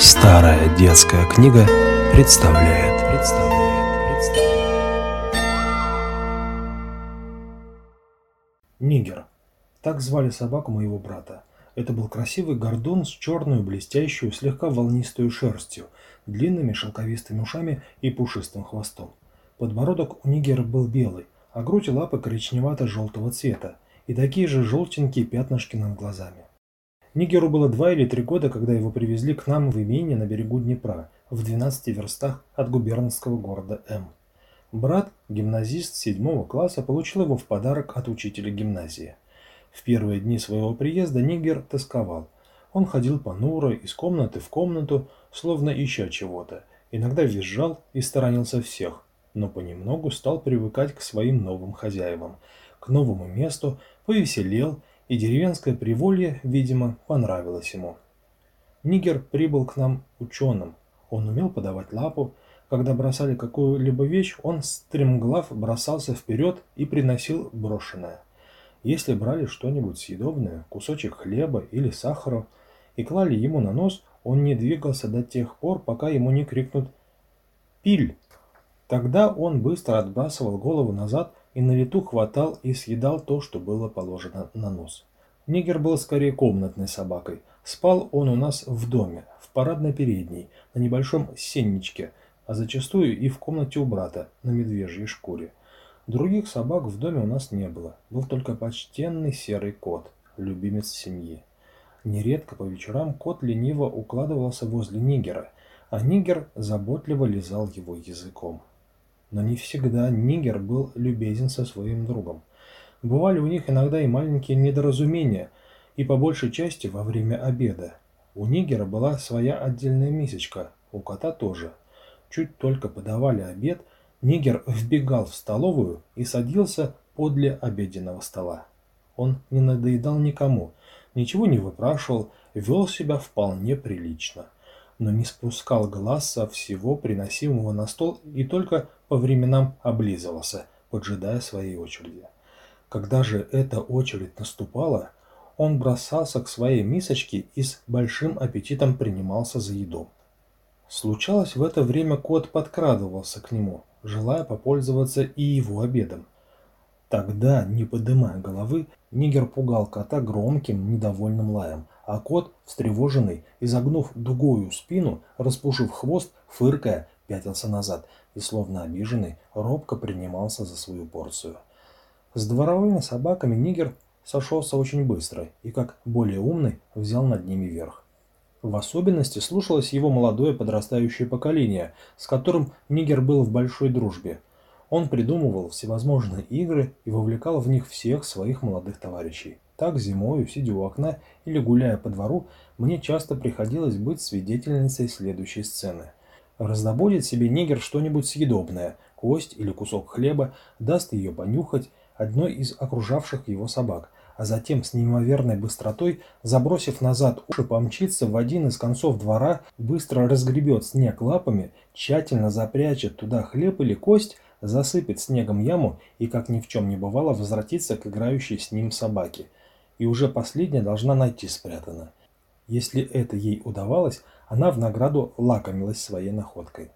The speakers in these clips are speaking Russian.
Старая детская книга представляет. представляет, представляет. Нигер. Так звали собаку моего брата. Это был красивый гордон с черную, блестящую, слегка волнистую шерстью, длинными шелковистыми ушами и пушистым хвостом. Подбородок у Нигера был белый, а грудь и лапы коричневато-желтого цвета, и такие же желтенькие пятнышки над глазами. Нигеру было два или три года, когда его привезли к нам в имение на берегу Днепра, в 12 верстах от губернского города М. Брат, гимназист седьмого класса, получил его в подарок от учителя гимназии. В первые дни своего приезда Нигер тосковал. Он ходил понуро из комнаты в комнату, словно ища чего-то. Иногда визжал и сторонился всех, но понемногу стал привыкать к своим новым хозяевам, к новому месту, повеселел и деревенское приволье, видимо, понравилось ему. Нигер прибыл к нам ученым. Он умел подавать лапу. Когда бросали какую-либо вещь, он стремглав бросался вперед и приносил брошенное. Если брали что-нибудь съедобное, кусочек хлеба или сахара, и клали ему на нос, он не двигался до тех пор, пока ему не крикнут «Пиль!». Тогда он быстро отбрасывал голову назад и на лету хватал и съедал то, что было положено на нос. Нигер был скорее комнатной собакой. Спал он у нас в доме, в парадной передней, на небольшом сенничке, а зачастую и в комнате у брата, на медвежьей шкуре. Других собак в доме у нас не было, был только почтенный серый кот, любимец семьи. Нередко по вечерам кот лениво укладывался возле Нигера, а Нигер заботливо лизал его языком. Но не всегда Нигер был любезен со своим другом. Бывали у них иногда и маленькие недоразумения, и по большей части во время обеда. У Нигера была своя отдельная мисочка, у кота тоже. Чуть только подавали обед, Нигер вбегал в столовую и садился подле обеденного стола. Он не надоедал никому, ничего не выпрашивал, вел себя вполне прилично но не спускал глаз со всего приносимого на стол и только по временам облизывался, поджидая своей очереди. Когда же эта очередь наступала, он бросался к своей мисочке и с большим аппетитом принимался за еду. Случалось, в это время кот подкрадывался к нему, желая попользоваться и его обедом. Тогда, не поднимая головы, Нигер пугал кота громким, недовольным лаем, а кот, встревоженный, изогнув дугою спину, распушив хвост, фыркая, пятился назад и, словно обиженный, робко принимался за свою порцию. С дворовыми собаками Нигер сошелся очень быстро и, как более умный, взял над ними верх. В особенности слушалось его молодое подрастающее поколение, с которым Нигер был в большой дружбе. Он придумывал всевозможные игры и вовлекал в них всех своих молодых товарищей. Так зимою, сидя у окна или гуляя по двору, мне часто приходилось быть свидетельницей следующей сцены. Раздобудет себе негр что-нибудь съедобное, кость или кусок хлеба, даст ее понюхать одной из окружавших его собак, а затем с неимоверной быстротой, забросив назад уши, помчится в один из концов двора, быстро разгребет снег лапами, тщательно запрячет туда хлеб или кость, засыпет снегом яму и, как ни в чем не бывало, возвратится к играющей с ним собаке – и уже последняя должна найти спрятанное. Если это ей удавалось, она в награду лакомилась своей находкой.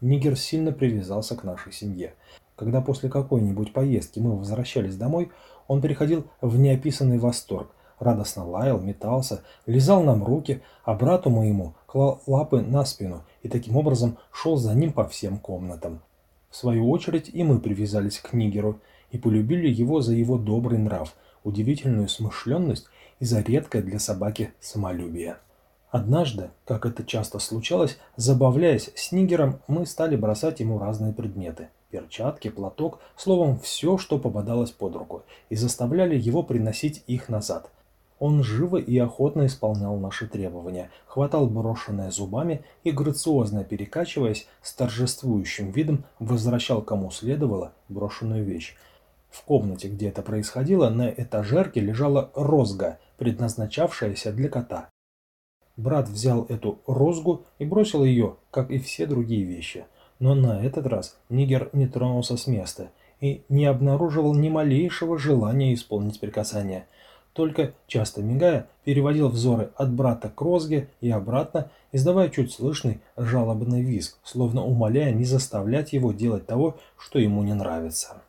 Нигер сильно привязался к нашей семье. Когда после какой-нибудь поездки мы возвращались домой, он переходил в неописанный восторг, радостно лаял, метался, лизал нам руки, а брату моему клал лапы на спину и таким образом шел за ним по всем комнатам. В свою очередь и мы привязались к Нигеру и полюбили его за его добрый нрав – удивительную смышленность и за редкое для собаки самолюбие. Однажды, как это часто случалось, забавляясь с Нигером, мы стали бросать ему разные предметы – перчатки, платок, словом, все, что попадалось под руку, и заставляли его приносить их назад. Он живо и охотно исполнял наши требования, хватал брошенное зубами и, грациозно перекачиваясь, с торжествующим видом возвращал кому следовало брошенную вещь, в комнате, где это происходило, на этажерке лежала розга, предназначавшаяся для кота. Брат взял эту розгу и бросил ее, как и все другие вещи. Но на этот раз Нигер не тронулся с места и не обнаруживал ни малейшего желания исполнить приказание. Только, часто мигая, переводил взоры от брата к розге и обратно, издавая чуть слышный жалобный визг, словно умоляя не заставлять его делать того, что ему не нравится.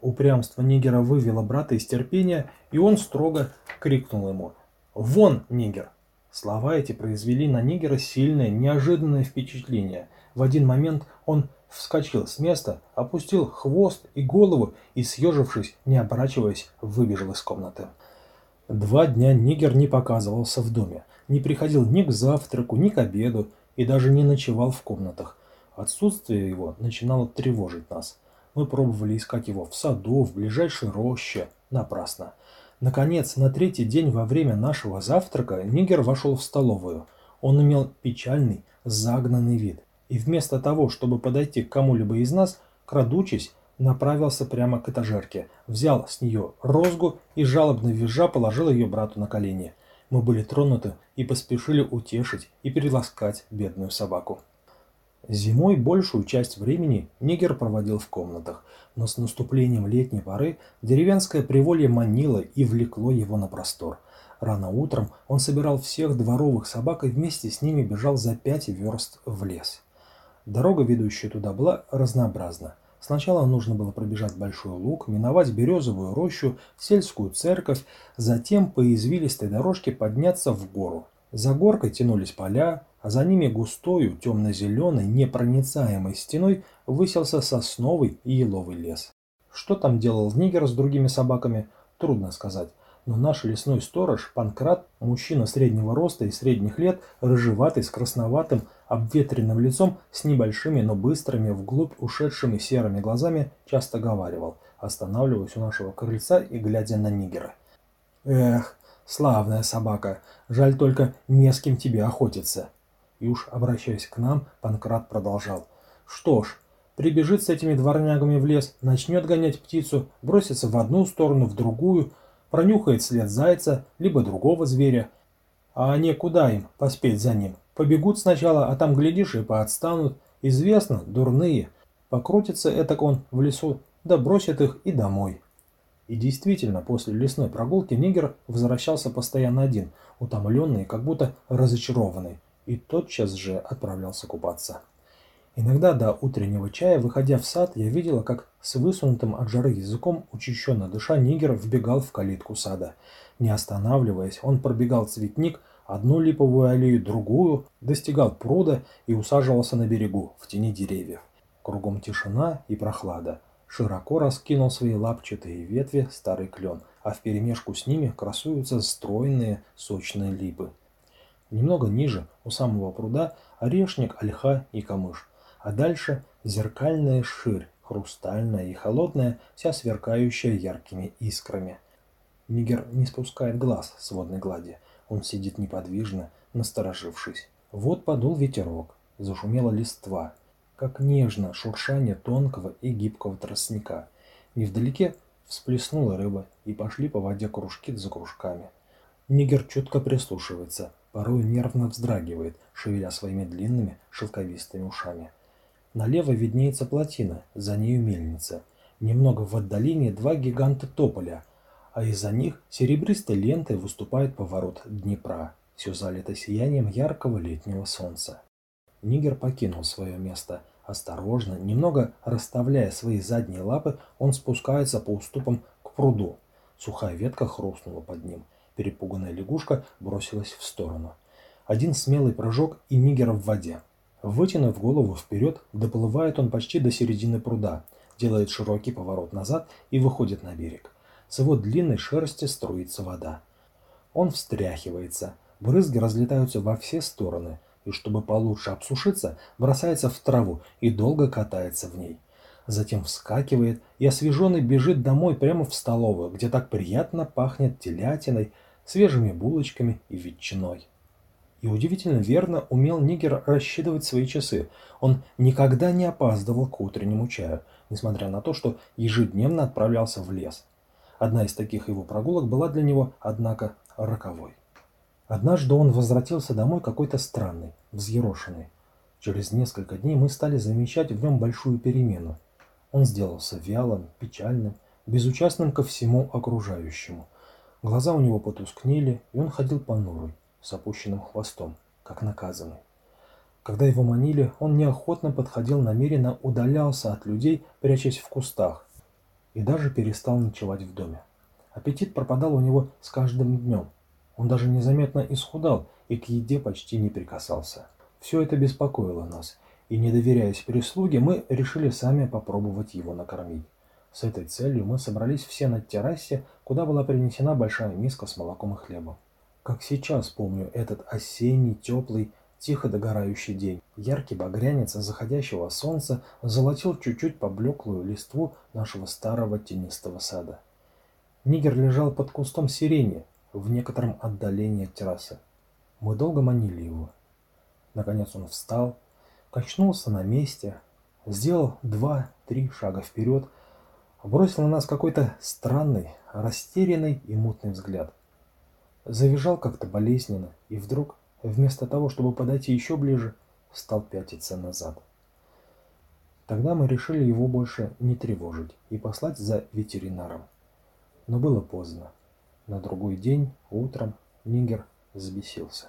Упрямство Нигера вывело брата из терпения, и он строго крикнул ему «Вон, Нигер!». Слова эти произвели на Нигера сильное, неожиданное впечатление. В один момент он вскочил с места, опустил хвост и голову и, съежившись, не оборачиваясь, выбежал из комнаты. Два дня Нигер не показывался в доме, не приходил ни к завтраку, ни к обеду и даже не ночевал в комнатах. Отсутствие его начинало тревожить нас. Мы пробовали искать его в саду, в ближайшей роще. Напрасно. Наконец, на третий день во время нашего завтрака Нигер вошел в столовую. Он имел печальный, загнанный вид. И вместо того, чтобы подойти к кому-либо из нас, крадучись, направился прямо к этажерке, взял с нее розгу и жалобно визжа положил ее брату на колени. Мы были тронуты и поспешили утешить и переласкать бедную собаку. Зимой большую часть времени Нигер проводил в комнатах, но с наступлением летней поры деревенское приволье манило и влекло его на простор. Рано утром он собирал всех дворовых собак и вместе с ними бежал за пять верст в лес. Дорога, ведущая туда, была разнообразна – Сначала нужно было пробежать большой луг, миновать березовую рощу, сельскую церковь, затем по извилистой дорожке подняться в гору. За горкой тянулись поля, а за ними густою, темно-зеленой, непроницаемой стеной выселся сосновый и еловый лес. Что там делал Нигер с другими собаками, трудно сказать но наш лесной сторож, Панкрат, мужчина среднего роста и средних лет, рыжеватый, с красноватым, обветренным лицом, с небольшими, но быстрыми, вглубь ушедшими серыми глазами, часто говаривал, останавливаясь у нашего крыльца и глядя на Нигера. «Эх, славная собака, жаль только не с кем тебе охотиться». И уж обращаясь к нам, Панкрат продолжал. «Что ж, прибежит с этими дворнягами в лес, начнет гонять птицу, бросится в одну сторону, в другую, пронюхает след зайца, либо другого зверя. А они куда им поспеть за ним? Побегут сначала, а там, глядишь, и поотстанут. Известно, дурные. Покрутится этак он в лесу, да бросит их и домой. И действительно, после лесной прогулки Нигер возвращался постоянно один, утомленный как будто разочарованный, и тотчас же отправлялся купаться. Иногда до утреннего чая, выходя в сад, я видела, как с высунутым от жары языком, учащенно дыша, нигер вбегал в калитку сада. Не останавливаясь, он пробегал цветник, одну липовую аллею, другую, достигал пруда и усаживался на берегу, в тени деревьев. Кругом тишина и прохлада. Широко раскинул свои лапчатые ветви старый клен, а вперемешку с ними красуются стройные сочные липы. Немного ниже, у самого пруда, орешник, ольха и камыш – а дальше зеркальная ширь, хрустальная и холодная, вся сверкающая яркими искрами. Нигер не спускает глаз с водной глади. Он сидит неподвижно, насторожившись. Вот подул ветерок, зашумела листва, как нежно шуршание тонкого и гибкого тростника. Невдалеке всплеснула рыба, и пошли по воде кружки за кружками. Нигер чутко прислушивается, порой нервно вздрагивает, шевеля своими длинными шелковистыми ушами. Налево виднеется плотина, за нею мельница. Немного в отдалении два гиганта тополя, а из-за них серебристой лентой выступает поворот Днепра. Все залито сиянием яркого летнего солнца. Нигер покинул свое место. Осторожно, немного расставляя свои задние лапы, он спускается по уступам к пруду. Сухая ветка хрустнула под ним. Перепуганная лягушка бросилась в сторону. Один смелый прыжок и Нигер в воде. Вытянув голову вперед, доплывает он почти до середины пруда, делает широкий поворот назад и выходит на берег. С его длинной шерсти струится вода. Он встряхивается, брызги разлетаются во все стороны, и чтобы получше обсушиться, бросается в траву и долго катается в ней. Затем вскакивает и освеженный бежит домой прямо в столовую, где так приятно пахнет телятиной, свежими булочками и ветчиной. И удивительно верно умел Нигер рассчитывать свои часы. Он никогда не опаздывал к утреннему чаю, несмотря на то, что ежедневно отправлялся в лес. Одна из таких его прогулок была для него, однако, роковой. Однажды он возвратился домой какой-то странный, взъерошенный. Через несколько дней мы стали замечать в нем большую перемену. Он сделался вялым, печальным, безучастным ко всему окружающему – Глаза у него потускнели, и он ходил понурый, с опущенным хвостом, как наказанный. Когда его манили, он неохотно подходил намеренно, удалялся от людей, прячась в кустах, и даже перестал ночевать в доме. Аппетит пропадал у него с каждым днем. Он даже незаметно исхудал и к еде почти не прикасался. Все это беспокоило нас, и, не доверяясь прислуге, мы решили сами попробовать его накормить. С этой целью мы собрались все на террасе, куда была принесена большая миска с молоком и хлебом. Как сейчас помню этот осенний, теплый, тихо догорающий день. Яркий багрянец заходящего солнца золотил чуть-чуть поблеклую листву нашего старого тенистого сада. Нигер лежал под кустом сирени в некотором отдалении от террасы. Мы долго манили его. Наконец он встал, качнулся на месте, сделал два-три шага вперед, бросил на нас какой-то странный, растерянный и мутный взгляд. Завизжал как-то болезненно и вдруг вместо того, чтобы подойти еще ближе, стал пятиться назад. Тогда мы решили его больше не тревожить и послать за ветеринаром. Но было поздно. На другой день, утром, Нигер взбесился.